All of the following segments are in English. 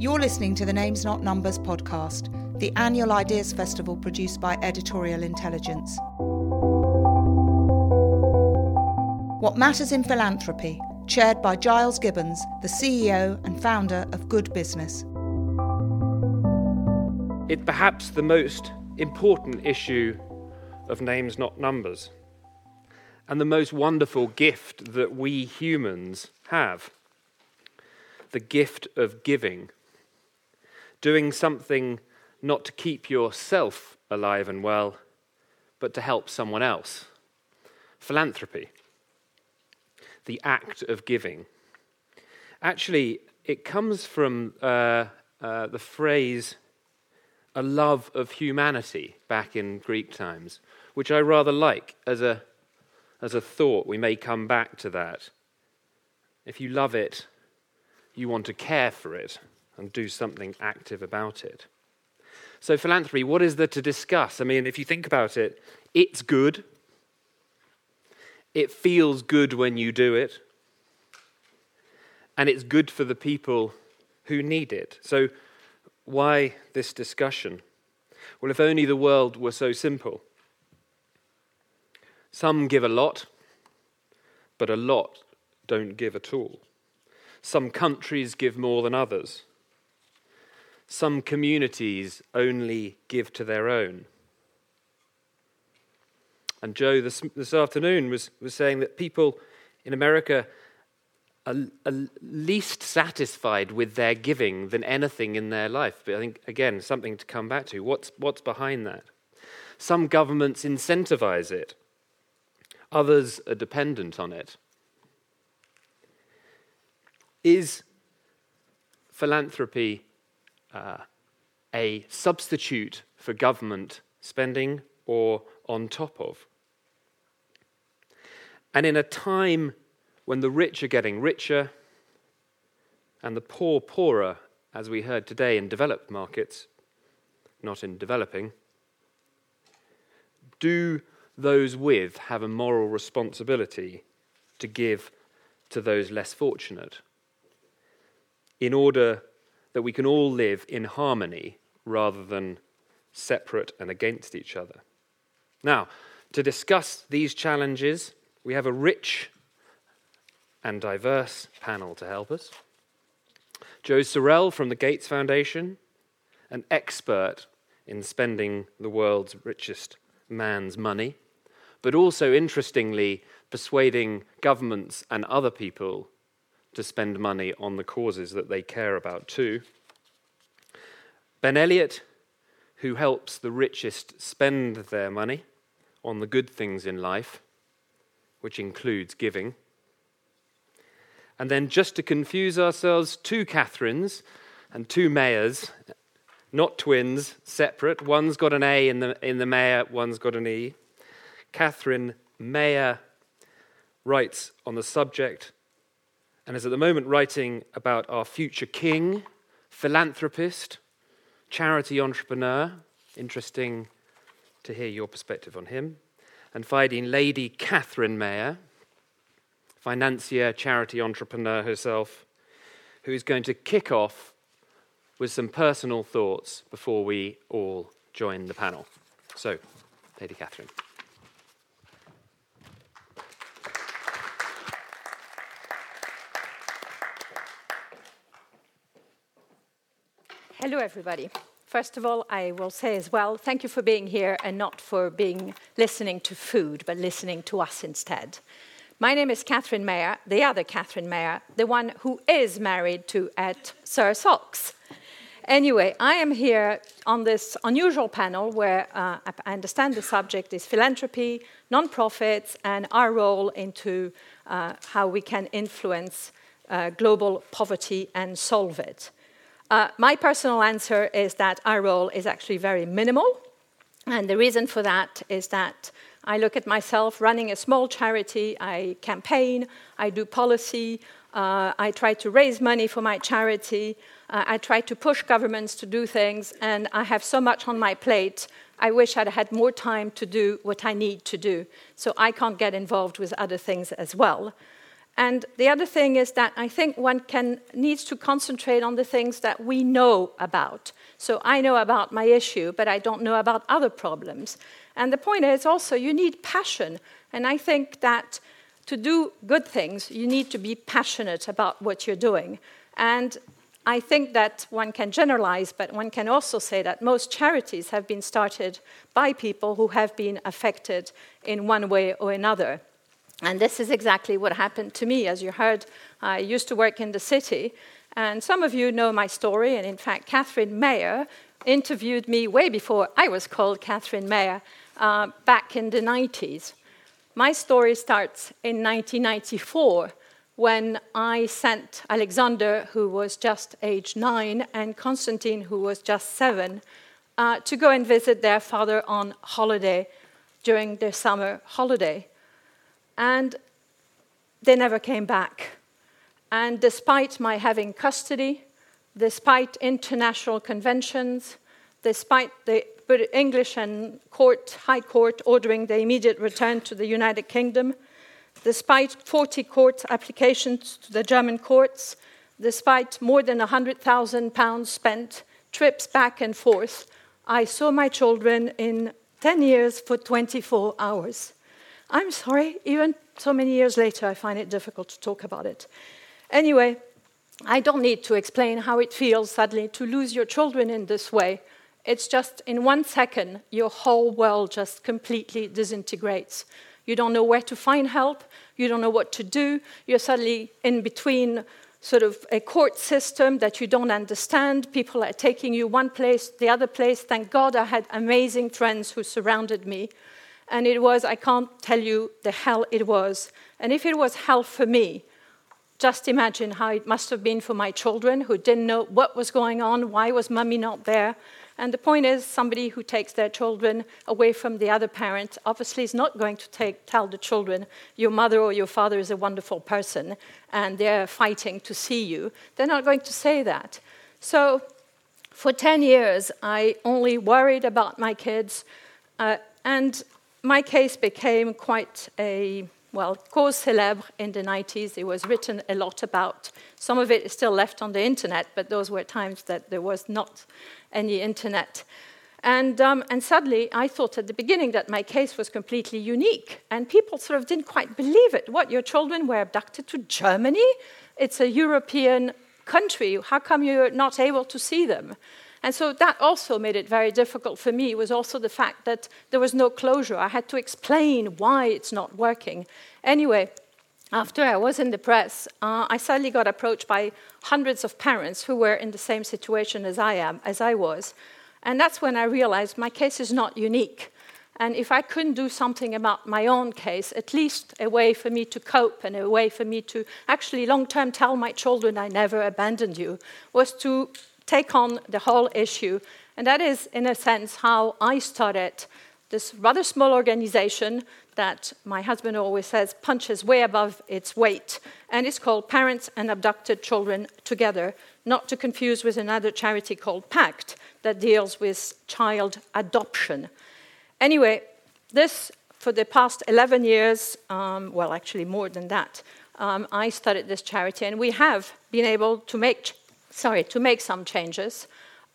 You're listening to the Names Not Numbers podcast, the annual Ideas Festival produced by Editorial Intelligence. What Matters in Philanthropy, chaired by Giles Gibbons, the CEO and founder of Good Business. It's perhaps the most important issue of names, not numbers, and the most wonderful gift that we humans have the gift of giving. Doing something not to keep yourself alive and well, but to help someone else. Philanthropy the act of giving. Actually, it comes from uh, uh, the phrase a love of humanity back in Greek times, which I rather like as a, as a thought. We may come back to that. If you love it, you want to care for it and do something active about it. So, philanthropy, what is there to discuss? I mean, if you think about it, it's good. It feels good when you do it. And it's good for the people who need it. So, why this discussion? Well, if only the world were so simple. Some give a lot, but a lot don't give at all. Some countries give more than others. Some communities only give to their own. And Joe this, this afternoon was, was saying that people in America are, are least satisfied with their giving than anything in their life. But I think, again, something to come back to. What's, what's behind that? Some governments incentivize it, others are dependent on it. Is philanthropy uh, a substitute for government spending or on top of? And in a time when the rich are getting richer and the poor poorer, as we heard today in developed markets, not in developing, do those with have a moral responsibility to give to those less fortunate in order that we can all live in harmony rather than separate and against each other? Now, to discuss these challenges, we have a rich and diverse panel to help us. Joe Cerrell from the Gates Foundation, an expert in spending the world's richest man's money, but also, interestingly, persuading governments and other people to spend money on the causes that they care about too. Ben Elliott, who helps the richest spend their money on the good things in life which includes giving. And then, just to confuse ourselves, two Catherines and two Mayers, not twins, separate. One's got an A in the, in the Mayer, one's got an E. Catherine Mayer writes on the subject and is at the moment writing about our future king, philanthropist, charity entrepreneur. Interesting to hear your perspective on him and finding Lady Catherine Meyer, financier, charity entrepreneur herself, who is going to kick off with some personal thoughts before we all join the panel. So, Lady Catherine. Hello, everybody. First of all, I will say as well, thank you for being here and not for being listening to food, but listening to us instead. My name is Catherine Meyer, the other Catherine Meyer, the one who is married to at Sir Socks. Anyway, I am here on this unusual panel where uh, I understand the subject is philanthropy, non-profits, and our role into uh, how we can influence uh, global poverty and solve it. Uh, my personal answer is that our role is actually very minimal. And the reason for that is that I look at myself running a small charity, I campaign, I do policy, uh, I try to raise money for my charity, uh, I try to push governments to do things, and I have so much on my plate. I wish I'd had more time to do what I need to do. So I can't get involved with other things as well. And the other thing is that I think one can needs to concentrate on the things that we know about. So I know about my issue, but I don't know about other problems. And the point is also you need passion. And I think that to do good things, you need to be passionate about what you're doing. And I think that one can generalize, but one can also say that most charities have been started by people who have been affected in one way or another. And this is exactly what happened to me. As you heard, I used to work in the city, and some of you know my story. And in fact, Catherine Mayer interviewed me way before I was called Catherine Meyer uh, back in the 90s. My story starts in 1994 when I sent Alexander, who was just age nine, and Constantine, who was just seven, uh, to go and visit their father on holiday during their summer holiday. And they never came back. And despite my having custody, despite international conventions, despite the English and court, High Court ordering the immediate return to the United Kingdom, despite 40 court applications to the German courts, despite more than 100,000 pounds spent, trips back and forth, I saw my children in 10 years for 24 hours. I'm sorry, even so many years later, I find it difficult to talk about it. Anyway, I don't need to explain how it feels sadly, to lose your children in this way. It's just in one second, your whole world just completely disintegrates. You don't know where to find help. You don't know what to do. You're suddenly in between sort of a court system that you don't understand. People are taking you one place, the other place. Thank God I had amazing friends who surrounded me. And it was, I can't tell you the hell it was. And if it was hell for me, just imagine how it must have been for my children who didn't know what was going on, why was mummy not there, and the point is, somebody who takes their children away from the other parent obviously is not going to take, tell the children, your mother or your father is a wonderful person and they're fighting to see you. They're not going to say that. So for 10 years, I only worried about my kids. Uh, and my case became quite a well, cause célèbre in the 90s. It was written a lot about. Some of it is still left on the internet, but those were times that there was not any internet. And, um, and suddenly, I thought at the beginning that my case was completely unique. And people sort of didn't quite believe it. What, your children were abducted to Germany? It's a European country. How come you're not able to see them? And so that also made it very difficult for me, was also the fact that there was no closure. I had to explain why it's not working. Anyway, after I was in the press, uh, I suddenly got approached by hundreds of parents who were in the same situation as I am, as I was. And that's when I realized my case is not unique. And if I couldn't do something about my own case, at least a way for me to cope and a way for me to actually long term tell my children I never abandoned you, was to take on the whole issue. And that is, in a sense, how I started this rather small organization that my husband always says punches way above its weight. And it's called Parents and Abducted Children Together, not to confuse with another charity called PACT that deals with child adoption. Anyway, this, for the past 11 years, um, well, actually more than that, um, I started this charity, and we have been able to make sorry, to make some changes.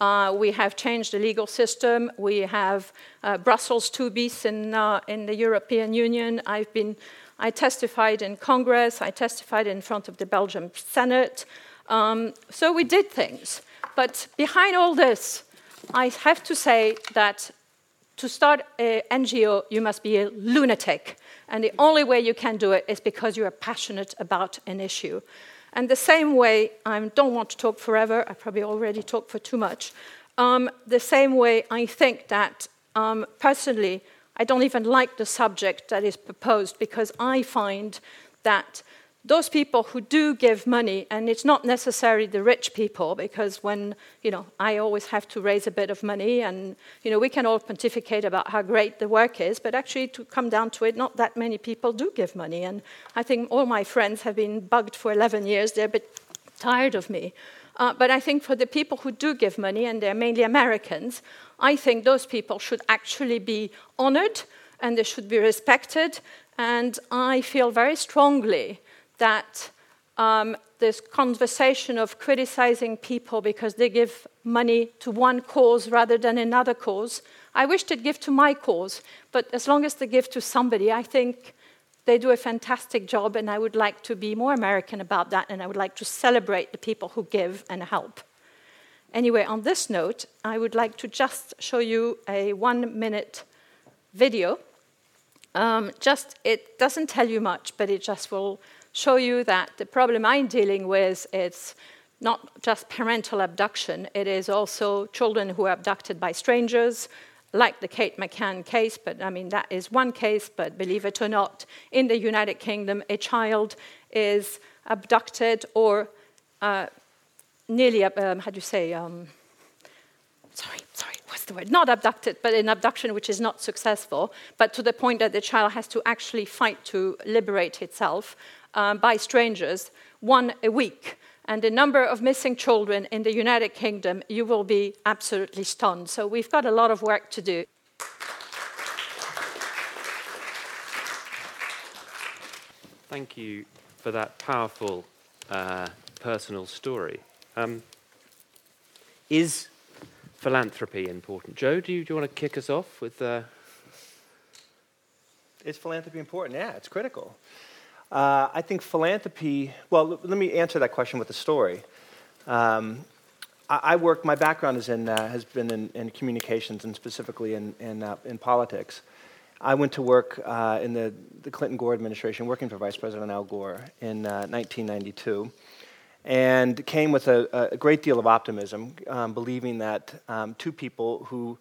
Uh, we have changed the legal system. We have uh, Brussels 2 bis in, uh, in the European Union. I've been, I testified in Congress. I testified in front of the Belgian Senate. Um, so we did things. But behind all this, I have to say that to start an NGO, you must be a lunatic. And the only way you can do it is because you are passionate about an issue. And the same way, I don't want to talk forever, I probably already talked for too much. Um, the same way, I think that um, personally, I don't even like the subject that is proposed because I find that those people who do give money, and it's not necessarily the rich people, because when, you know, I always have to raise a bit of money, and, you know, we can all pontificate about how great the work is, but actually, to come down to it, not that many people do give money. And I think all my friends have been bugged for 11 years, they're a bit tired of me. Uh, but I think for the people who do give money, and they're mainly Americans, I think those people should actually be honored and they should be respected. And I feel very strongly that um, this conversation of criticizing people because they give money to one cause rather than another cause. I wish they'd give to my cause, but as long as they give to somebody, I think they do a fantastic job, and I would like to be more American about that, and I would like to celebrate the people who give and help. Anyway, on this note, I would like to just show you a one minute video. Um, just, it doesn't tell you much, but it just will show you that the problem I'm dealing with is not just parental abduction, it is also children who are abducted by strangers, like the Kate McCann case, but I mean, that is one case, but believe it or not, in the United Kingdom, a child is abducted or uh, nearly, um, how do you say, um, sorry, sorry, what's the word? Not abducted, but an abduction which is not successful, but to the point that the child has to actually fight to liberate itself um, by strangers, one a week. And the number of missing children in the United Kingdom, you will be absolutely stunned. So we've got a lot of work to do. Thank you for that powerful uh, personal story. Um, is philanthropy important? Joe, do you, do you want to kick us off with? Uh... Is philanthropy important? Yeah, it's critical. Uh, I think philanthropy, well, let me answer that question with a story. Um, I, I, work, my background is in, uh, has been in, in, communications and specifically in, in, uh, in politics. I went to work uh, in the, the Clinton Gore administration, working for Vice President Al Gore in 1992, uh, and came with a, a, great deal of optimism, um, believing that um, two people who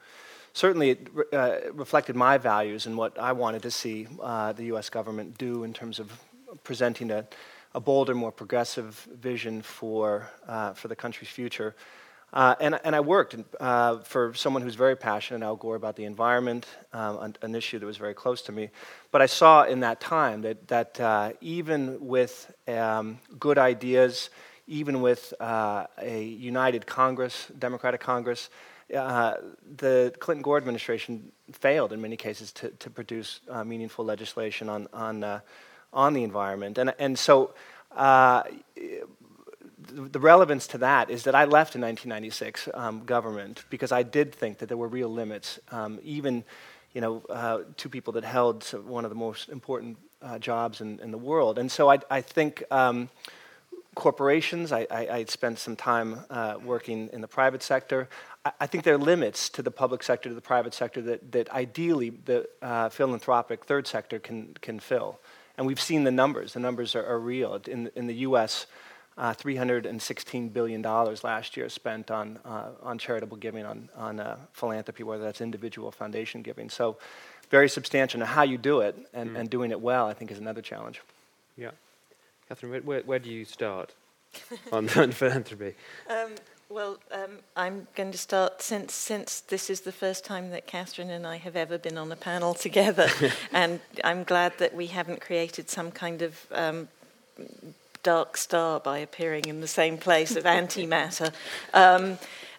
certainly uh, reflected my values and what I wanted to see uh, the U.S. government do in terms of presenting a, a bolder, more progressive vision for, uh, for the country's future. Uh, and, and I worked uh, for someone who's very passionate, Al Gore, about the environment, um, an, an, issue that was very close to me. But I saw in that time that, that uh, even with um, good ideas, even with uh, a united Congress, Democratic Congress, uh, the Clinton Gore administration failed in many cases to, to produce meaningful legislation on, on on the environment. And, and so uh, the relevance to that is that I left in 1996 um, government because I did think that there were real limits, um, even you know, uh, two people that held one of the most important uh, jobs in, in, the world. And so I, I think um, corporations, I, I, I, spent some time uh, working in the private sector. I, I, think there are limits to the public sector, to the private sector, that, that ideally the uh, philanthropic third sector can, can fill. And we've seen the numbers. The numbers are, are real. In, in the U.S., uh, $316 billion last year spent on, uh, on charitable giving, on, on uh, philanthropy, whether that's individual foundation giving. So, very substantial. Now, how you do it and, mm. and doing it well, I think, is another challenge. Yeah. Catherine, where, where do you start on, on philanthropy? Um, well, um, I'm going to start since since this is the first time that Catherine and I have ever been on a panel together, and I'm glad that we haven't created some kind of um, dark star by appearing in the same place of antimatter. Um,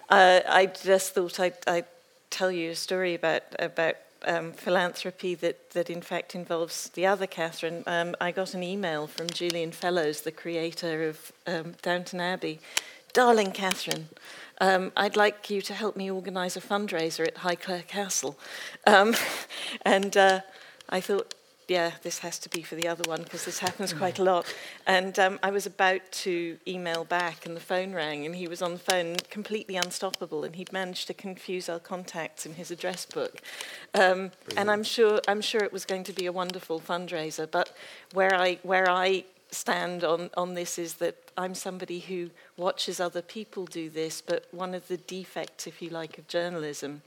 uh, I just thought I'd, I'd, tell you a story about about um, philanthropy that, that in fact involves the other Catherine. Um, I got an email from Julian Fellowes, the creator of um, Downton Abbey, Darling Catherine, um, I'd like you to help me organise a fundraiser at Highclere Castle. Um, and uh, I thought, yeah, this has to be for the other one because this happens quite a lot. And um, I was about to email back, and the phone rang, and he was on the phone, completely unstoppable, and he'd managed to confuse our contacts in his address book. Um, and I'm sure, I'm sure it was going to be a wonderful fundraiser. But where I, where I stand on, on this is that I'm somebody who watches other people do this, but one of the defects, if you like, of journalism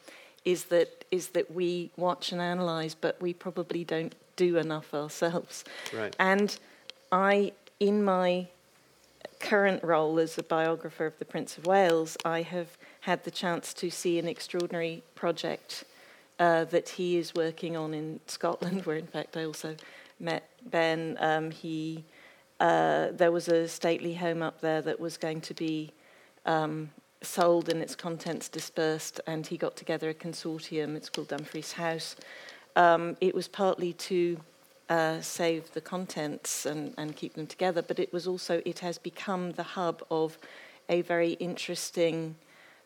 is that is that we watch and analyze, but we probably don't do enough ourselves. Right. And I, in my current role as a biographer of the Prince of Wales, I have had the chance to see an extraordinary project uh, that he is working on in Scotland, where in fact I also met Ben. Um, he uh, there was a stately home up there that was going to be um, sold and its contents dispersed, and he got together a consortium. It's called Dumfries House. Um, it was partly to uh, save the contents and, and keep them together, but it was also, it has become the hub of a very interesting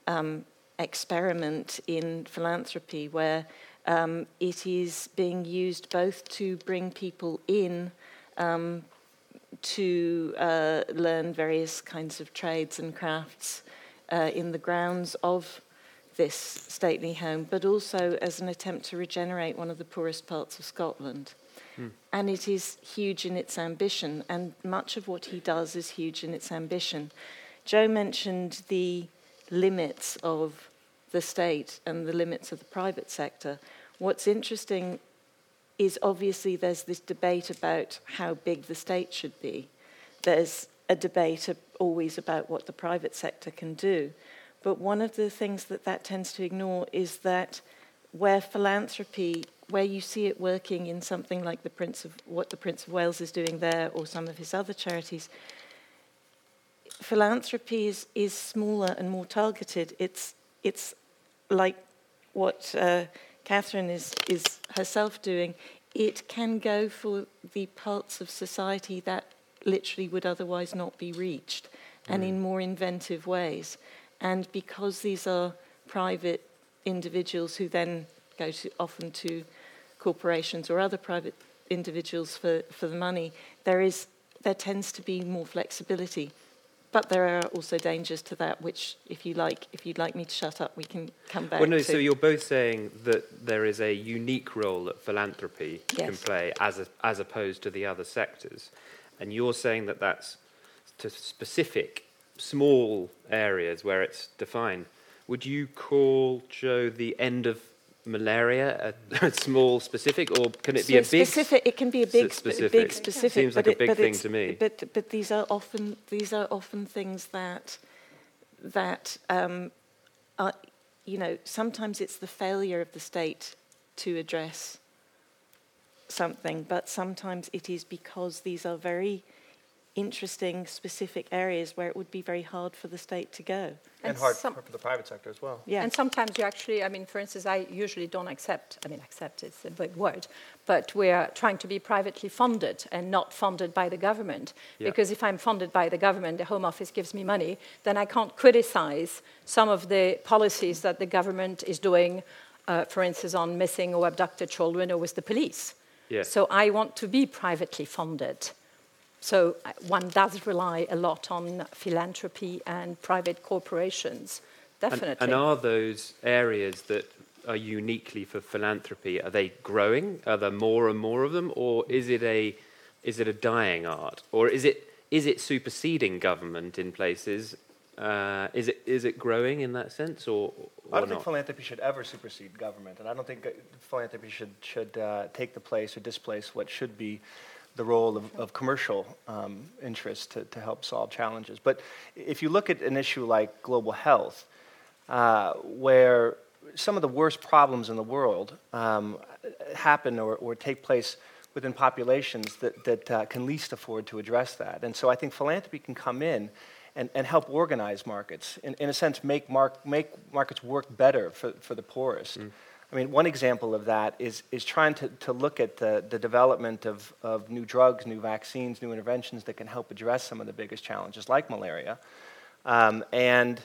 um, experiment in philanthropy where um, it is being used both to bring people in um, to uh, learn various kinds of trades and crafts uh, in the grounds of this stately home, but also as an attempt to regenerate one of the poorest parts of Scotland. Mm. And it is huge in its ambition, and much of what he does is huge in its ambition. Joe mentioned the limits of the state and the limits of the private sector. What's interesting is obviously there's this debate about how big the state should be. There's a debate always about what the private sector can do. But one of the things that that tends to ignore is that where philanthropy, where you see it working in something like the Prince of what the Prince of Wales is doing there, or some of his other charities, philanthropy is, is smaller and more targeted. It's it's like what uh, Catherine is is herself doing. It can go for the parts of society that literally would otherwise not be reached, mm. and in more inventive ways. And because these are private individuals who then go to, often to corporations or other private individuals for, for the money, there, is, there tends to be more flexibility. But there are also dangers to that, which, if you like, if you'd like me to shut up, we can come back. Well, no. To. So you're both saying that there is a unique role that philanthropy yes. can play as a, as opposed to the other sectors, and you're saying that that's to specific small areas where it's defined. Would you call, Joe, the end of malaria a, a small specific, or can it be a big specific? It can be a big specific. Big specific. Seems like a big thing to me. But but these are often these are often things that that um, are, you know sometimes it's the failure of the state to address something, but sometimes it is because these are very interesting, specific areas where it would be very hard for the state to go. And, and hard some, for the private sector as well. Yeah. And sometimes you actually, I mean, for instance, I usually don't accept, I mean, accept is a big word, but we're trying to be privately funded and not funded by the government. Yeah. Because if I'm funded by the government, the Home Office gives me money, then I can't criticize some of the policies that the government is doing, uh, for instance, on missing or abducted children or with the police. Yeah. So I want to be privately funded. So uh, one does rely a lot on philanthropy and private corporations, definitely. And, and, are those areas that are uniquely for philanthropy, are they growing? Are there more and more of them? Or is it a, is it a dying art? Or is it, is it superseding government in places? Uh, is, it, is it growing in that sense? Or, or I don't not? think philanthropy should ever supersede government. And I don't think philanthropy should, should uh, take the place or displace what should be the role of, of commercial um, interests to, to help solve challenges. But if you look at an issue like global health, uh, where some of the worst problems in the world um, happen or, or, take place within populations that, that uh, can least afford to address that. And so I think philanthropy can come in and, and help organize markets, in, in a sense, make, make markets work better for, for the poorest. Mm. I mean, one example of that is, is trying to, to look at the, the development of, of new drugs, new vaccines, new interventions that can help address some of the biggest challenges, like malaria. Um, and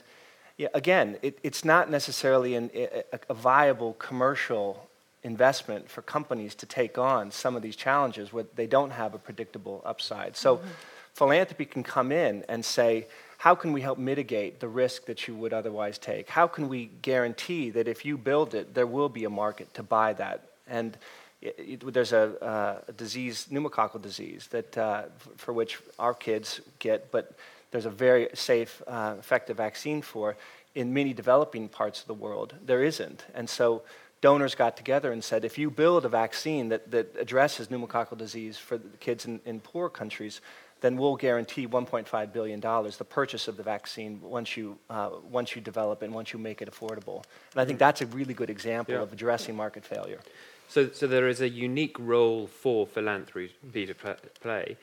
yeah, again, it, it's not necessarily an, a, a, viable commercial investment for companies to take on some of these challenges where they don't have a predictable upside. So, mm-hmm. philanthropy can come in and say, how can we help mitigate the risk that you would otherwise take? How can we guarantee that if you build it, there will be a market to buy that? And it, it, there's a, uh, a, disease, pneumococcal disease, that uh, for which our kids get, but there's a very safe, uh, effective vaccine for. In many developing parts of the world, there isn't. And so donors got together and said, if you build a vaccine that, that addresses pneumococcal disease for kids in, in poor countries, then we'll guarantee $1.5 billion, the purchase of the vaccine, once you, uh, once you develop and once you make it affordable. And I think that's a really good example yeah. of addressing market failure. So, so there is a unique role for philanthropy to play.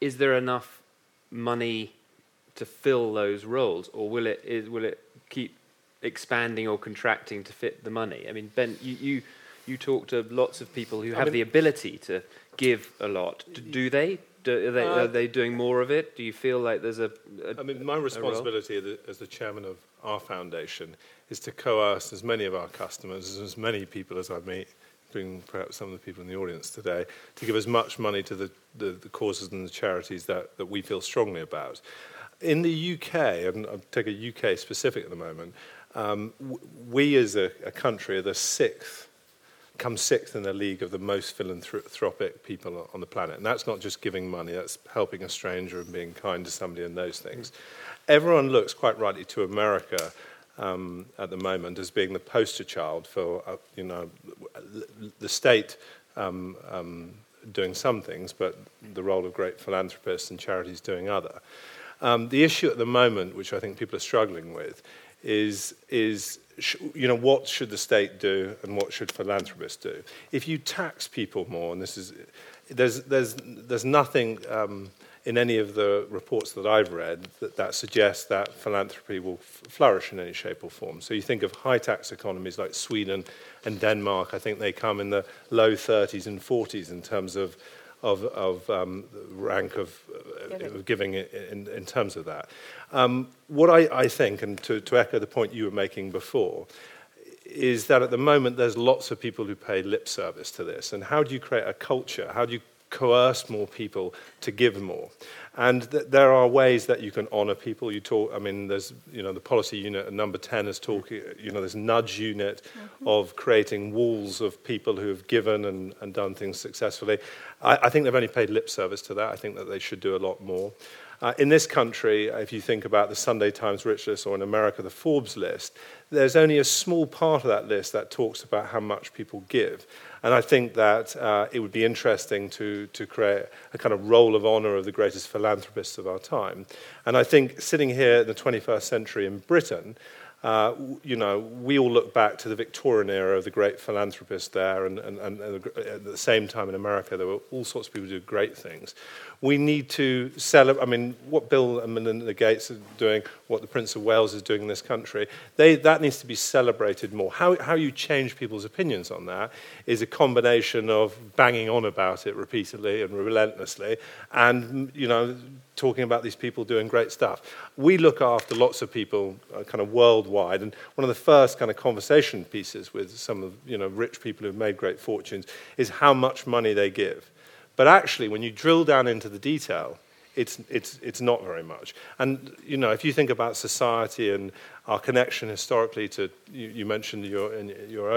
Is there enough money to fill those roles, or will it, is, will it keep expanding or contracting to fit the money? I mean, Ben, you, you you talk to lots of people who I have mean- the ability to give a lot. Do they? Do, are, they Uh, are they doing more of it? Do you feel like there's a. a I mean, my responsibility as the- as the chairman of our foundation is to coerce as many of our customers, as many people as I meet, including perhaps some of the people in the audience today, to give as much money to the, the, the causes and the charities that, that we feel strongly about. In the UK, and I'll take a UK specific at the moment, um, we as a, a country are the sixth come sixth in the league of the most philanthropic people on the planet. And that's not just giving money, that's helping a stranger and being kind to somebody and those things. Everyone looks quite rightly to America um, at the moment as being the poster child for, uh, you know, the state um, um, doing some things, but the role of great philanthropists and charities doing other. Um, the issue at the moment, which I think people are struggling with, is, is you know, what should the state do and what should philanthropists do? If you tax people more, and this is, there's, there's, there's nothing um, in any of the reports that I've read that, that suggests that philanthropy will f- flourish in any shape or form. So you think of high tax economies like Sweden and Denmark, I think they come in the low 30s and 40s in terms of of, of um, rank of uh, Giving. giving in, in terms of that. Um, what I, I think, and to, to echo the point you were making before, is that at the moment there's lots of people who pay lip service to this. And how do you create a culture? How do you coerce more people to give more? And th- there are ways that you can honor people. You talk, I mean, there's, you know, the policy unit at number 10 is talking, you know, there's nudge unit of creating walls of people who have given and, and done things successfully. I, I think they've only paid lip service to that. I think that they should do a lot more. Uh, in this country, if you think about the Sunday Times Rich List or in America, the Forbes list, there's only a small part of that list that talks about how much people give. And I think that uh, it would be interesting to, to create a kind of roll of honor of the greatest philanthropists of our time. And I think sitting here in the 21st century in Britain, uh, you know, we all look back to the Victorian era of the great philanthropists there, and, and, and at the same time in America, there were all sorts of people who did great things. We need to celebrate, I mean, what Bill and Melinda Gates are doing, what the Prince of Wales is doing in this country, they, that needs to be celebrated more. How, how you change people's opinions on that is a combination of banging on about it repeatedly and relentlessly, and, you know, talking about these people doing great stuff. We look after lots of people uh, kind of worldwide, and one of the first kind of conversation pieces with some of you know rich people who've made great fortunes is how much money they give. But actually, when you drill down into the detail, it's, it's, it's not very much. And, you know, if you think about society and our connection historically to, you, you mentioned your, in your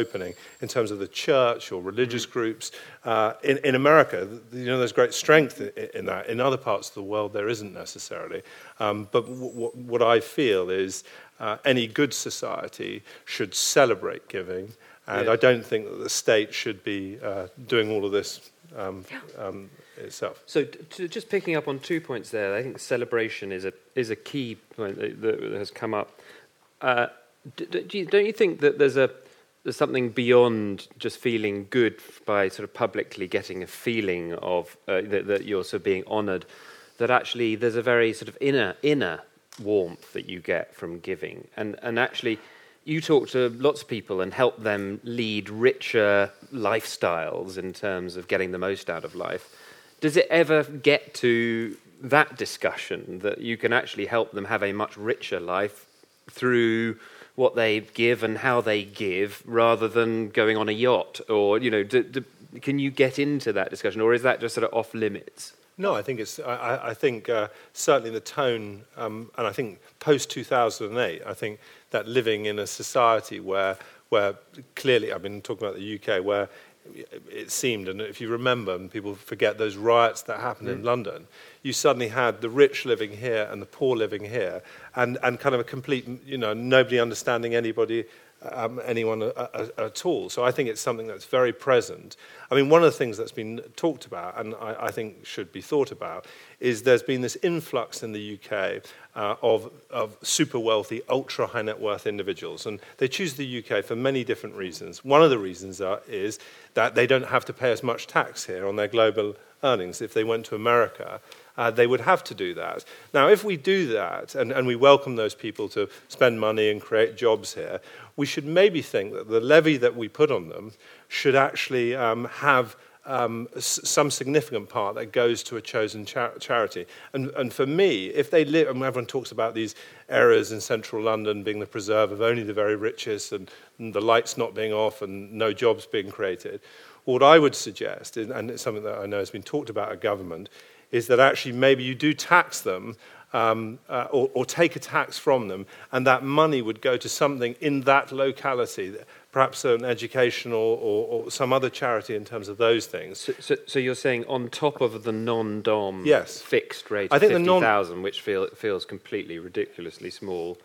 opening, in terms of the church or religious groups, uh, in, in America, you know, there's great strength in, in that. In other parts of the world, there isn't necessarily. Um, but w- w- what I feel is uh, any good society should celebrate giving. And Yeah. I don't think that the state should be uh, doing all of this um, um, itself. So, t- just picking up on two points there, I think celebration is a is a key point that, that has come up. Uh, d- d- don't you think that there's a there's something beyond just feeling good by sort of publicly getting a feeling of uh, that, that you're sort of being honoured? That actually there's a very sort of inner inner warmth that you get from giving, and and actually you talk to lots of people and help them lead richer lifestyles in terms of getting the most out of life. Does it ever get to that discussion that you can actually help them have a much richer life through what they give and how they give rather than going on a yacht? Or, you know, do, do, can you get into that discussion or is that just sort of off limits? No, I think it's. I, I- think uh, certainly the tone, um, and I think post two thousand and eight, I think that living in a society where, where clearly, I've been talking about the UK, where it seemed, and if you remember, and people forget those riots that happened in mm. London, you suddenly had the rich living here and the poor living here, and, and kind of a complete, you know, nobody understanding anybody, um, anyone a, a, at all. So I think it's something that's very present. I mean, one of the things that's been talked about, and I, I think should be thought about, is there's been this influx in the UK uh, of, of super wealthy, ultra high net worth individuals. And they choose the UK for many different reasons. One of the reasons are, is that they don't have to pay as much tax here on their global earnings. If they went to America, uh, they would have to do that. Now, if we do that and, and we welcome those people to spend money and create jobs here, we should maybe think that the levy that we put on them should actually um, have um, some significant part that goes to a chosen cha- charity. And, and for me, if they live, and everyone talks about these areas in central London being the preserve of only the very richest and, and the lights not being off and no jobs being created, what I would suggest, and it's something that I know has been talked about at government, is that actually maybe you do tax them um, uh, or, or, take a tax from them, and that money would go to something in that locality, perhaps an educational or, or, some other charity in terms of those things. So, so, so you're saying on top of the non-dom yes. fixed rate I of think 50,000, non- which feel, feels completely ridiculously small,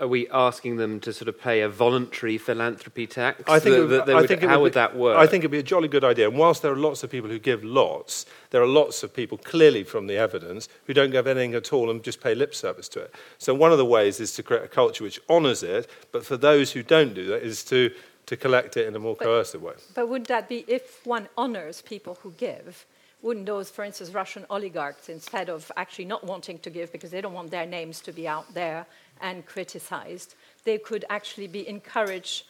are we asking them to sort of pay a voluntary philanthropy tax? I think, that, would, that I would, think how would, would that work? I think it'd be a jolly good idea. And whilst there are lots of people who give lots, there are lots of people, clearly from the evidence, who don't give anything at all and just pay lip service to it. So one of the ways is to create a culture which honours it, but for those who don't do that, is to, to collect it in a more but, coercive way. But would that be if one honours people who give? Wouldn't those, for instance, Russian oligarchs, instead of actually not wanting to give because they don't want their names to be out there and criticized, they could actually be encouraged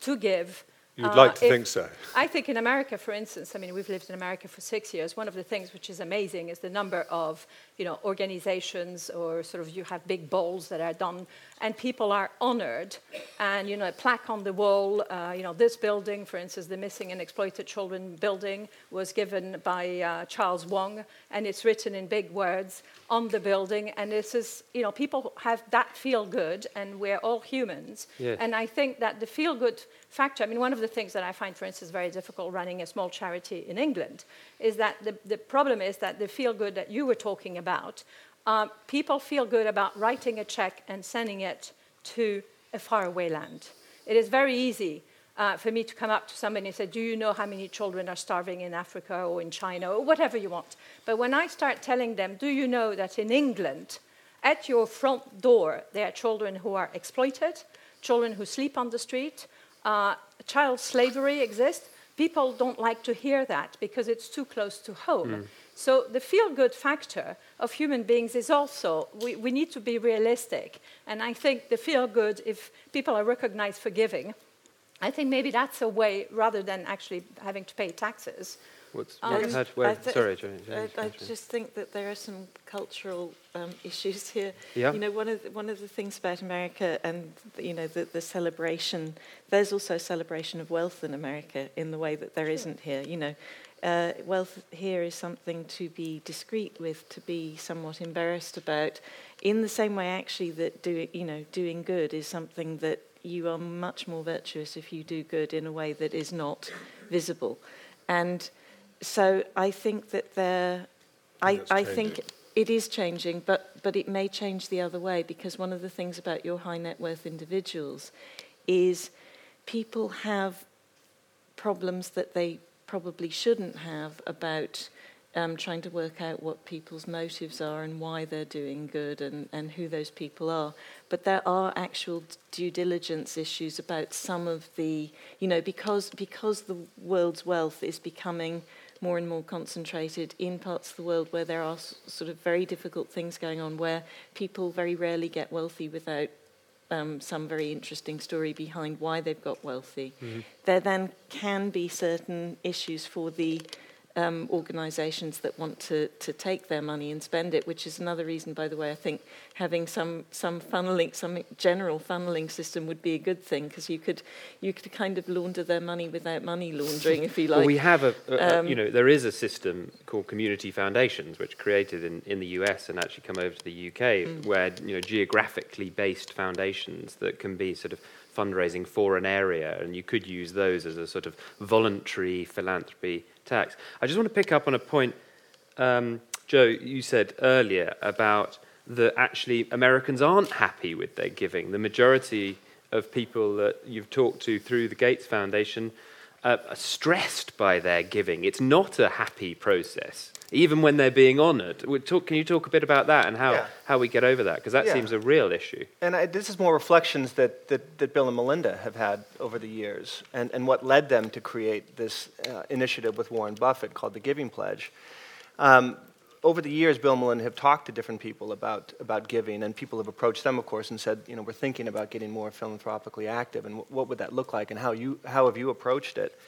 to give. You'd uh, like to if- think so. I think in America, for instance, I mean, we've lived in America for six years. One of the things which is amazing is the number of, you know, organizations or sort of you have big bowls that are done, and people are honored, and you know, a plaque on the wall. Uh, you know, this building, for instance, the Missing and Exploited Children building, was given by uh, Charles Wang, and it's written in big words on the building. And this is, you know, people have that feel good, and we're all humans. Yes. And I think that the feel good factor, I mean, one of the things that I find, for instance, very difficult running a small charity in England is that the, the problem is that the feel good that you were talking about, um, people feel good about writing a check and sending it to a faraway land. It is very easy uh, for me to come up to somebody and say, Do you know how many children are starving in Africa or in China or whatever you want? But when I start telling them, Do you know that in England, at your front door, there are children who are exploited, children who sleep on the street, uh, child slavery exists. People don't like to hear that because it's too close to home. So the feel good factor of human beings is also, we, we need to be realistic. And I think the feel good, if people are recognized for giving, I think maybe that's a way rather than actually having to pay taxes. What's, Um, what- how- where- I thi- sorry, Jane. I, Jane, I just think that there are some cultural um, issues here. Yeah. You know, one of the, one of the things about America and you know the, the celebration. There's also a celebration of wealth in America in the way that there not here. You know, uh, wealth here is something to be discreet with, to be somewhat embarrassed about. In the same way, actually, that do you know doing good is something that you are much more virtuous if you do good in a way that is not visible, and so I think that there, I, I think it is changing, but, but it may change the other way because one of the things about your high net worth individuals is people have problems that they probably shouldn't have about um, trying to work out what people's motives are and why they're doing good and, and who those people are. But there are actual due diligence issues about some of the, you know, because, because the world's wealth is becoming more and more concentrated in parts of the world where there are sort of very difficult things going on, where people very rarely get wealthy without um, some very interesting story behind why they've got wealthy. There then can be certain issues for the um, organisations that want to, to take their money and spend it, which is another reason, by the way, I think having some, some funneling, some general funneling system would be a good thing because you could, you could kind of launder their money without money laundering, if you like. well, we have a, a, a- um, you know, there is a system called community foundations, which created in, in the US and actually come over to the UK, Mm. where you know geographically based foundations that can be sort of fundraising for an area, and you could use those as a sort of voluntary philanthropy tax. I just want to pick up on a point, um, Joe, you said earlier about that actually Americans aren't happy with their giving. The majority of people that you've talked to through the Gates Foundation uh, are stressed by their giving. It's not a happy process, even when they're being honoured. Talk, can you talk a bit about that and how, Yeah. how we get over that? Because that Yeah. seems a real issue. And I, this is more reflections that, that, that Bill and Melinda have had over the years and, and what led them to create this uh, initiative with Warren Buffett called the Giving Pledge. Um, over the years, Bill and Melinda have talked to different people about, about giving, and people have approached them, of course, and said, you know, we're thinking about getting more philanthropically active, and what would that look like, and how, you, how have you approached it?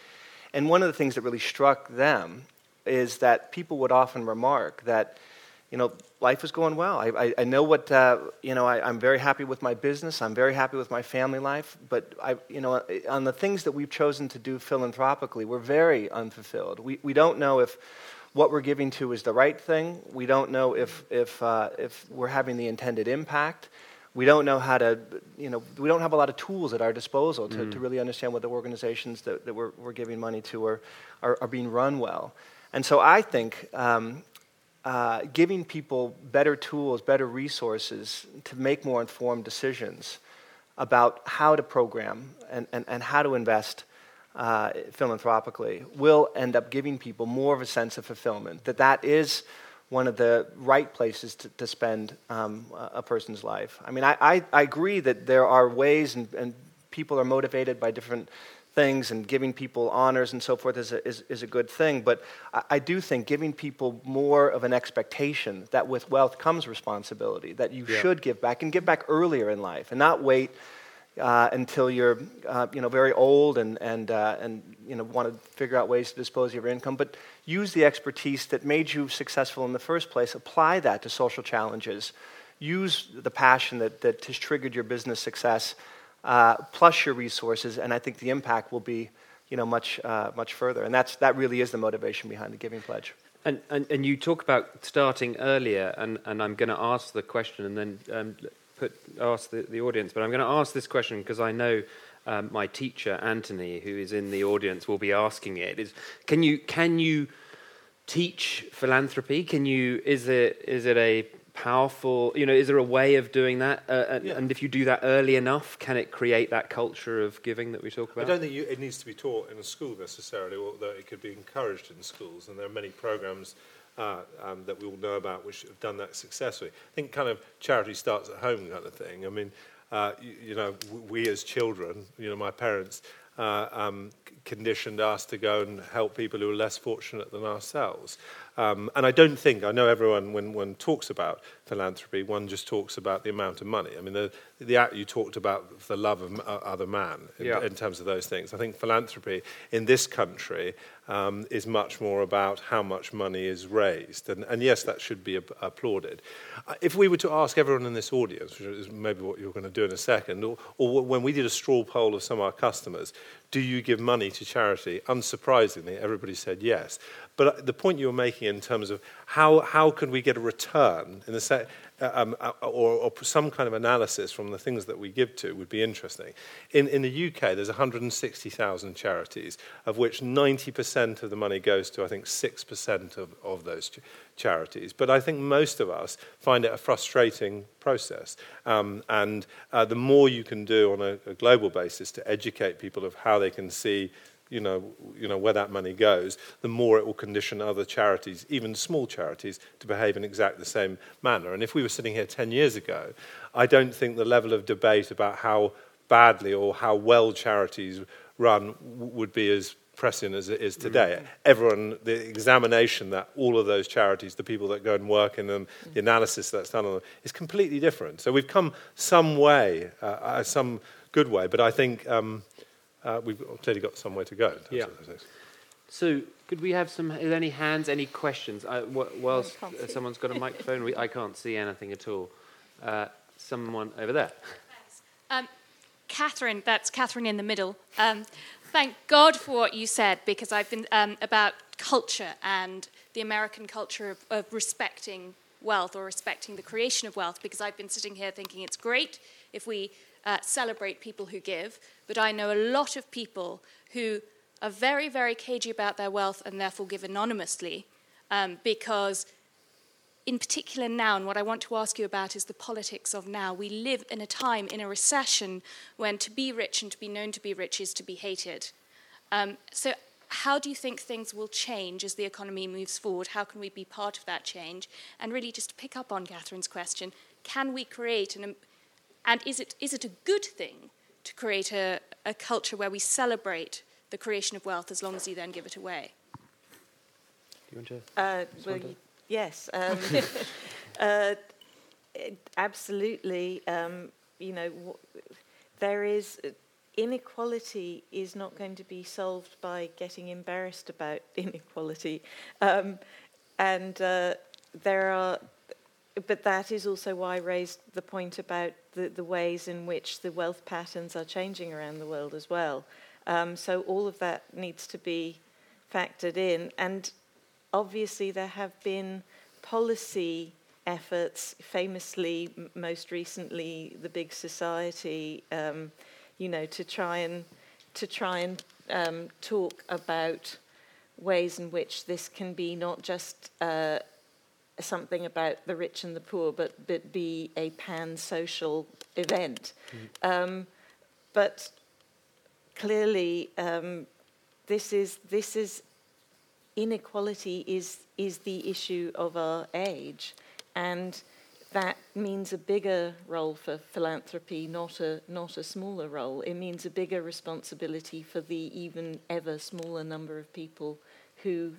And one of the things that really struck them is that people would often remark that, you know, life is going well. I, I, I know what, uh, you know, I, am very happy with my business. I'm very happy with my family life. But, I, you know, on the things that we've chosen to do philanthropically, we're very unfulfilled. We, we don't know if what we're giving to is the right thing. We don't know if, if, uh, if we're having the intended impact. We don't know how to, you know, we don't have a lot of tools at our disposal to, mm. to really understand what the organizations that, that we're, we're giving money to are, are, are being run well. And so I think um, uh, giving people better tools, better resources to make more informed decisions about how to program and, and, and how to invest uh, philanthropically will end up giving people more of a sense of fulfillment, that that is one of the right places to, to spend um, a person's life. I mean, I, I, I, agree that there are ways and, and people are motivated by different things and giving people honors and so forth is a, is, is a good thing. But I, I, do think giving people more of an expectation that with wealth comes responsibility, that you yeah. should give back and give back earlier in life and not wait uh, until you're uh, you know, very old and, and, uh, and you know, want to figure out ways to dispose of your income. But use the expertise that made you successful in the first place, apply that to social challenges. Use the passion that, that has triggered your business success uh, plus your resources, and I think the impact will be you know, much, uh, much further. And that's, that really is the motivation behind the Giving Pledge. And, and, and you talk about starting earlier, and, and I'm going to ask the question and then um, put, ask the, the audience, but I'm going to ask this question because I know um, my teacher, Anthony, who is in the audience, will be asking it. Is, can, you, can you teach philanthropy? Can you, is, it, is it a powerful you know is there a way of doing that uh, and, yeah. and, if you do that early enough can it create that culture of giving that we talk about i don't think you, it needs to be taught in a school necessarily although it could be encouraged in schools and there are many programs uh, um, that we all know about which have done that successfully i think kind of charity starts at home kind of thing i mean uh, you, you, know we as children you know my parents uh, um, conditioned us to go and help people who are less fortunate than ourselves. Um, and I don't think, I know everyone, when one talks about philanthropy, one just talks about the amount of money. I mean, the, the act you talked about the love of other man in, yeah. in terms of those things. I think philanthropy in this country um, is much more about how much money is raised. And, and yes, that should be applauded. Uh, if we were to ask everyone in this audience, which is maybe what you're going to do in a second, or, or when we did a straw poll of some of our customers, do you give money to charity? Unsurprisingly, everybody said yes. But the point you were making in terms of how, how can we get a return in the se- uh, um, uh, or, or, some kind of analysis from the things that we give to would be interesting. In, in the UK, there's 160,000 charities, of which 90% of the money goes to, I think, 6% of, of those ch- charities. But I think most of us find it a frustrating process. Um, and uh, the more you can do on a, a global basis to educate people of how they can see you know, you know, where that money goes, the more it will condition other charities, even small charities, to behave in exactly the same manner. And if we were sitting here 10 years ago, I don't think the level of debate about how badly or how well charities run would be as pressing as it is today. Mm-hmm. Everyone, the examination that all of those charities, the people that go and work in them, the analysis that's done on them, is completely different. So we've come some way, uh, uh some good way, but I think. Um, uh, we've clearly got somewhere to go. yeah. So, could we have some any hands, any questions? Uh, whilst uh, someone's got a microphone, we, I can't see anything at all. Uh, someone over there. Um, Catherine, that's Catherine in the middle. Um, thank God for what you said because I've been um, about culture and the American culture of, of respecting wealth or respecting the creation of wealth because I've been sitting here thinking it's great if we uh, celebrate people who give, but I know a lot of people who are very, very cagey about their wealth and therefore give anonymously um, because, in particular, now, and what I want to ask you about is the politics of now. We live in a time, in a recession, when to be rich and to be known to be rich is to be hated. Um, so, how do you think things will change as the economy moves forward? How can we be part of that change? And really, just to pick up on Catherine's question, can we create an, and is it, is it a good thing to create a, a culture where we celebrate the creation of wealth as long as you then give it away? Do you want to? Uh, well, yes. Um, uh, absolutely. Um, you know, w- there is inequality is not going to be solved by getting embarrassed about inequality, um, and uh, there are. But that is also why I raised the point about the, the ways in which the wealth patterns are changing around the world as well. Um, so all of that needs to be factored in, and obviously there have been policy efforts, famously, m- most recently, the Big Society, um, you know, to try and to try and um, talk about ways in which this can be not just uh, something about the rich and the poor, but, but be a pan-social event. Um, but clearly, um, this is this is inequality is is the issue of our age, and that means a bigger role for philanthropy, not a not a smaller role. It means a bigger responsibility for the even ever smaller number of people who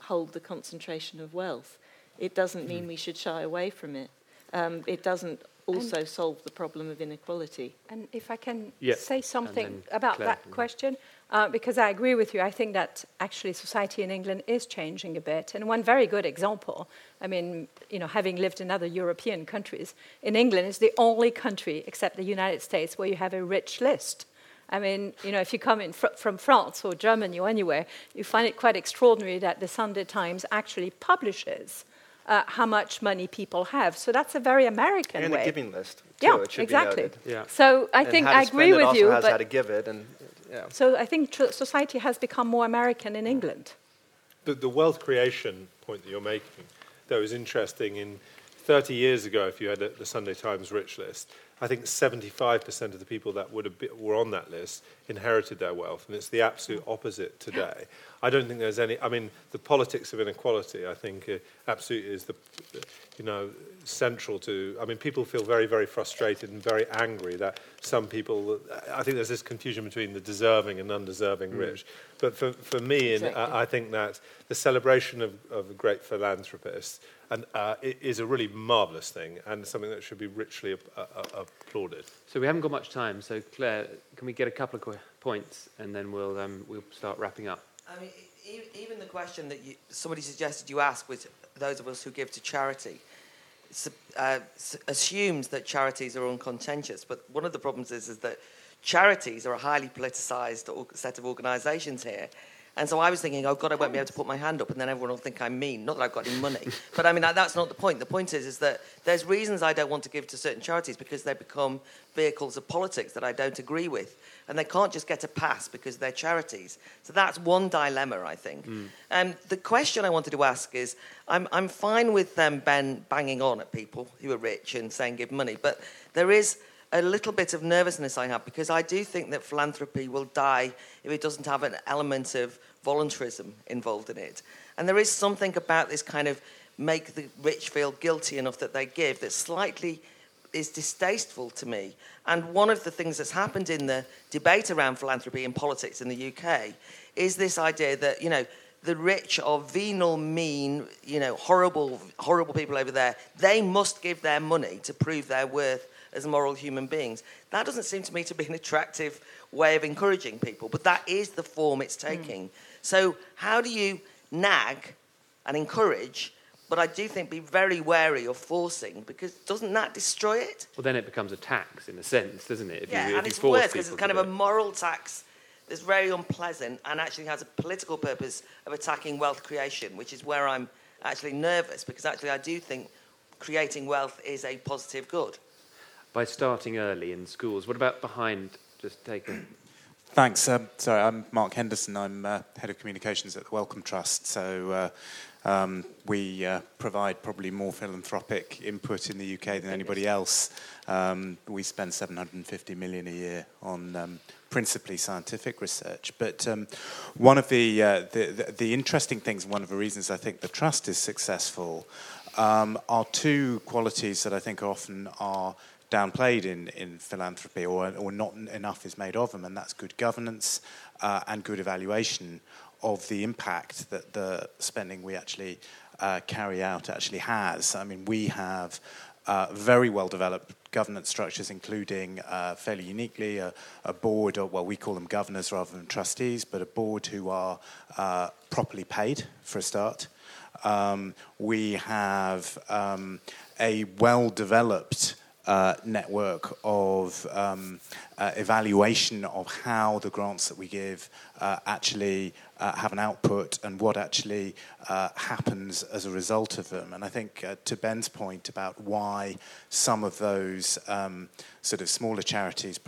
hold the concentration of wealth. It doesn't mean we should shy away from it. Um, it doesn't also solve the problem of inequality. And if I can Yeah, say something about Claire that can- question, uh, because I agree with you. I think that actually society in England is changing a bit. And one very good example, I mean, you know, having lived in other European countries, in England is the only country except the United States where you have a rich list. I mean, you know, if you come in fr- from France or Germany or anywhere, you find it quite extraordinary that the Sunday Times actually publishes uh, how much money people have. So that's a very American and way. a giving list. Too, yeah, it exactly. Be noted. Yeah. So I And think I spend agree it with also you, has how to give it, and yeah. so I think tr- society has become more American in England. The, the wealth creation point that you're making, though, is interesting. In 30 years ago, if you had the Sunday Times rich list, I think 75% of the people that would have been, were on that list inherited their wealth, and it's the absolute opposite today. I don't think there's any. I mean, the politics of inequality, I think, uh, absolutely is the, you know, central to. I mean, people feel very, very frustrated and very angry that some people. I think there's this confusion between the deserving and undeserving rich. But for, for me, and Exactly. I, I think that the celebration of, of great philanthropists and, uh, is a really marvellous thing and something that should be richly ap- uh, uh, applauded. So we haven't got much time. So Claire, can we get a couple of qu- points and then we'll um, we'll start wrapping up. I mean, even the question that you, somebody suggested you ask was those of us who give to charity s- uh, assumes that charities are uncontentious. But one of the problems is, is that charities are a highly politicised set of organisations here. And so I was thinking, oh God, I won't be able to put my hand up, and then everyone will think I'm mean. Not that I've got any money, but I mean that's not the point. The point is, is that there's reasons I don't want to give to certain charities because they become vehicles of politics that I don't agree with, and they can't just get a pass because they're charities. So that's one dilemma, I think. Um, the question I wanted to ask is, I'm I'm fine with them Ben banging on at people who are rich and saying give money, but there is a little bit of nervousness I have because I do think that philanthropy will die if it doesn't have an element of voluntarism involved in it. And there is something about this kind of make the rich feel guilty enough that they give that slightly is distasteful to me. And one of the things that's happened in the debate around philanthropy and politics in the UK is this idea that, you know, the rich are venal, mean, you know, horrible, horrible people over there. They must give their money to prove their worth as moral human beings. That doesn't seem to me to be an attractive way of encouraging people, but that is the form it's hmm. taking. So, how do you nag and encourage, but I do think be very wary of forcing, because doesn't that destroy it? Well, then it becomes a tax in a sense, doesn't it? If yeah, you, and it's worse because it's kind of a moral tax that's very unpleasant and actually has a political purpose of attacking wealth creation, which is where I'm actually nervous because actually I do think creating wealth is a positive good. By starting early in schools. What about behind? Just take a. Thanks. Um, so I'm Mark Henderson. I'm uh, head of communications at the Wellcome Trust. So uh, um, we uh, provide probably more philanthropic input in the UK than anybody else. Um, we spend 750 million a year on um, principally scientific research. But um, one of the, uh, the, the the interesting things, one of the reasons I think the trust is successful, um, are two qualities that I think often are downplayed in, in philanthropy or, or not enough is made of them, and that's good governance uh, and good evaluation of the impact that the spending we actually uh, carry out actually has. I mean, we have uh, very well developed governance structures, including uh, fairly uniquely a, a, board, or well, we call them governors rather than trustees, but a board who are uh, properly paid for a start. Um, we have um, a well developed uh, network of um, uh, evaluation of how the grants that we give uh, actually uh, have an output and what actually uh, happens as a result of them. And I think uh, to Ben's point about why some of those um, sort of smaller charities,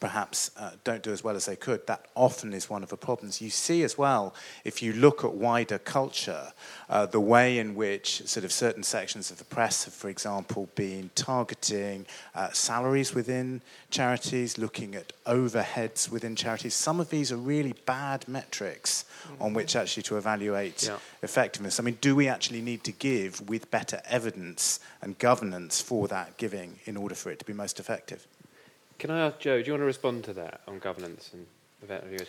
perhaps uh, don't do as well as they could, that often is one of the problems. You see as well, if you look at wider culture, uh, the way in which sort of certain sections of the press have, for example, been targeting uh, salaries within charities, looking at overheads within charities. Some of these are really bad metrics mm-hmm. on which actually to evaluate yeah. effectiveness. I mean, do we actually need to give with better evidence and governance for that giving in order for it to be most effective? Can I ask Joe, do you want to respond to that on governance and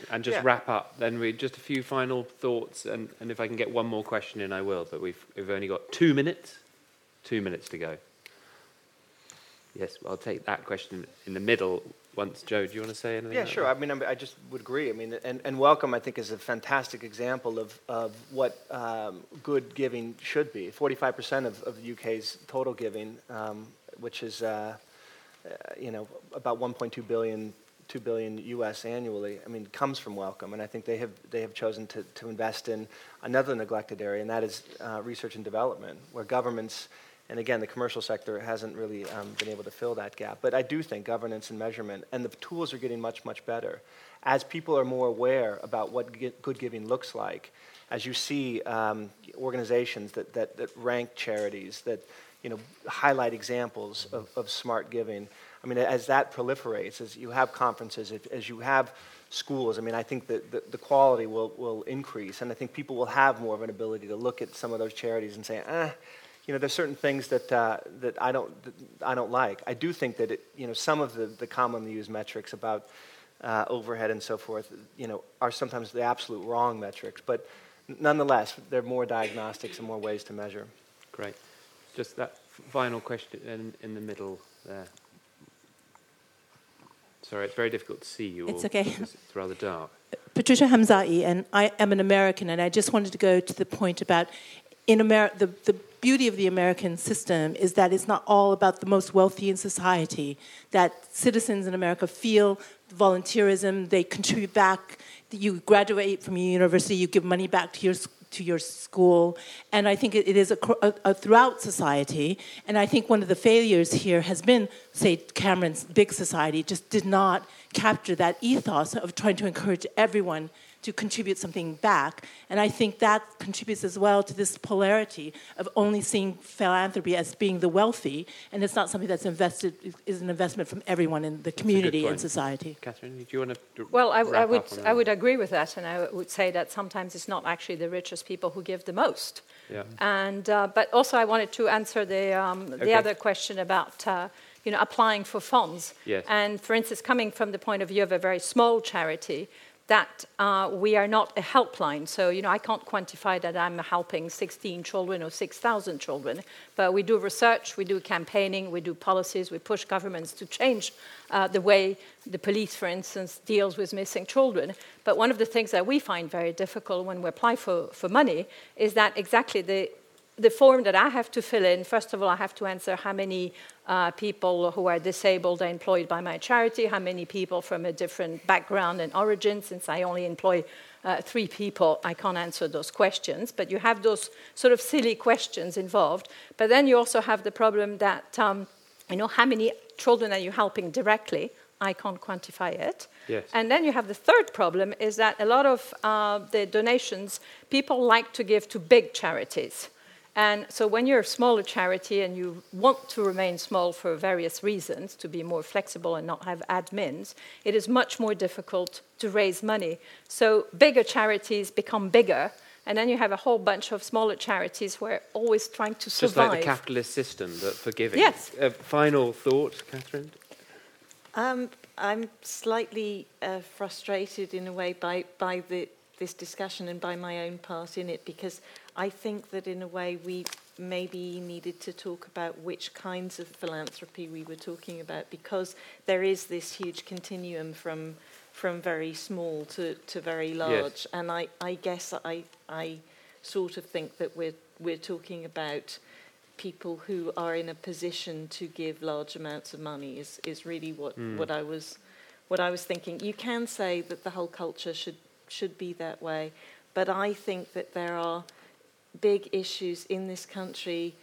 and just yeah. wrap up? Then we just a few final thoughts, and, and if I can get one more question in, I will. But we've we've only got two minutes, two minutes to go. Yes, I'll take that question in the middle. Once, Joe, do you want to say anything? Yeah, sure. That? I mean, I just would agree. I mean, and, and Wellcome, I think, is a fantastic example of, of what um, good giving should be. 45% of, of the UK's total giving, um, which is uh, you know, about 1.2 billion, 2 billion U.S. annually. I mean, comes from Wellcome, and I think they have they have chosen to, to invest in another neglected area, and that is uh, research and development, where governments. And again, the commercial sector hasn't really um, been able to fill that gap. But I do think governance and measurement, and the tools are getting much, much better. As people are more aware about what good giving looks like, as you see um, organizations that, that, that rank charities, that you know, highlight examples of, of smart giving. I mean, as that proliferates, as you have conferences, as you have schools, I mean, I think that the, the, quality will, will increase. And I think people will have more of an ability to look at some of those charities and say, ah, you know, there's certain things that, uh, that, I, don't, that I don't like. I do think that, it, you know, some of the, the commonly used metrics about uh, overhead and so forth, you know, are sometimes the absolute wrong metrics. But nonetheless, there are more diagnostics and more ways to measure. Great. Just that final question in, in the middle there. Sorry, it's very difficult to see you. It's okay. It's rather dark. Patricia Hamzai, and I am an American, and I just wanted to go to the point about in America, the, the beauty of the American system is that it's not all about the most wealthy in society. That citizens in America feel volunteerism, they contribute back. You graduate from your university, you give money back to your to your school. And I think it is a, a, a throughout society. And I think one of the failures here has been, say, Cameron's big society just did not capture that ethos of trying to encourage everyone to contribute something back. And I think that contributes as well to this polarity of only seeing philanthropy as being the wealthy, and it's not something that's invested is an investment from everyone in the community and society. Catherine, do you want to? Well, I, I would I would agree with that, and I would say that sometimes it's not actually the richest people who give the most. Yeah. And uh, but also I wanted to answer the um, the okay. other question about. Uh, you know, applying for funds. Yes. And for instance, coming from the point of view of a very small charity, that uh, we are not a helpline. So, you know, I can't quantify that I'm helping 16 children or 6,000 children, but we do research, we do campaigning, we do policies, we push governments to change uh, the way the police, for instance, deals with missing children. But one of the things that we find very difficult when we apply for, for money is that exactly the the form that I have to fill in, first of all, I have to answer how many uh, people who are disabled are employed by my charity, how many people from a different background and origin, since I only employ uh, three people, I can't answer those questions. But you have those sort of silly questions involved. But then you also have the problem that, um, you know, how many children are you helping directly? I can't quantify it. Yes. And then you have the third problem is that a lot of uh, the donations, people like to give to big charities. And so when you're a smaller charity and you want to remain small for various reasons, to be more flexible and not have admins, it is much more difficult to raise money. So bigger charities become bigger And then you have a whole bunch of smaller charities who are always trying to survive. Just like the capitalist system, but for giving. Yes. Uh, final thought, Catherine? Um, I'm slightly uh, frustrated in a way by, by the, this discussion and by my own part in it because I think that in a way we maybe needed to talk about which kinds of philanthropy we were talking about because there is this huge continuum from from very small to, to very large Yes. and I, I guess I I sort of think that we're we're talking about people who are in a position to give large amounts of money is, is really what, Mm. what I was what I was thinking. You can say that the whole culture should should be that way, but I think that there are big issues in this country,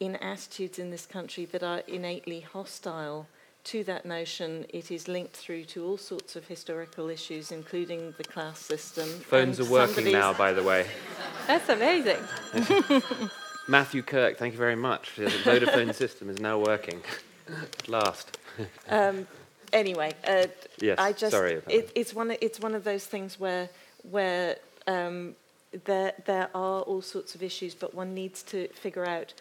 in attitudes in this country that are innately hostile to that notion. It is linked through to all sorts of historical issues, including the class system. Phones are working now, by the way. That's amazing. Matthew Kirk, thank you very much. The Vodafone system is now working. At last. Um, anyway, uh, Yes, I just sorry it, it's one of, it's one of those things where where um, there there are all sorts of issues, but one needs to figure out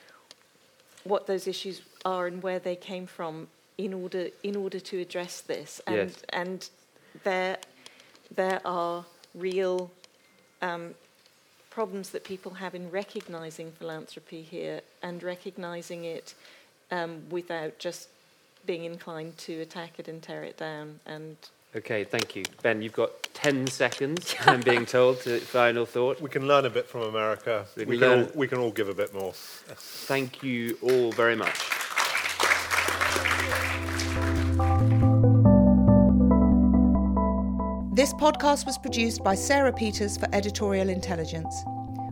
what those issues are and where they came from in order in order to address this. And Yes. and there there are real um, problems that people have in recognizing philanthropy here and recognizing it um, without just being inclined to attack it and tear it down. And Okay, thank you. Ben, you've got 10 seconds, I'm being told, to final thought. We can learn a bit from America. We can We can, learn- all, we can all give a bit more. Thank you all very much. This podcast was produced by Sarah Peters for Editorial Intelligence,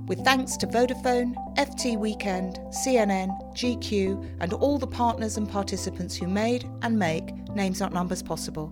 with thanks to Vodafone, FT Weekend, CNN, GQ, and all the partners and participants who made and make Names Not Numbers possible.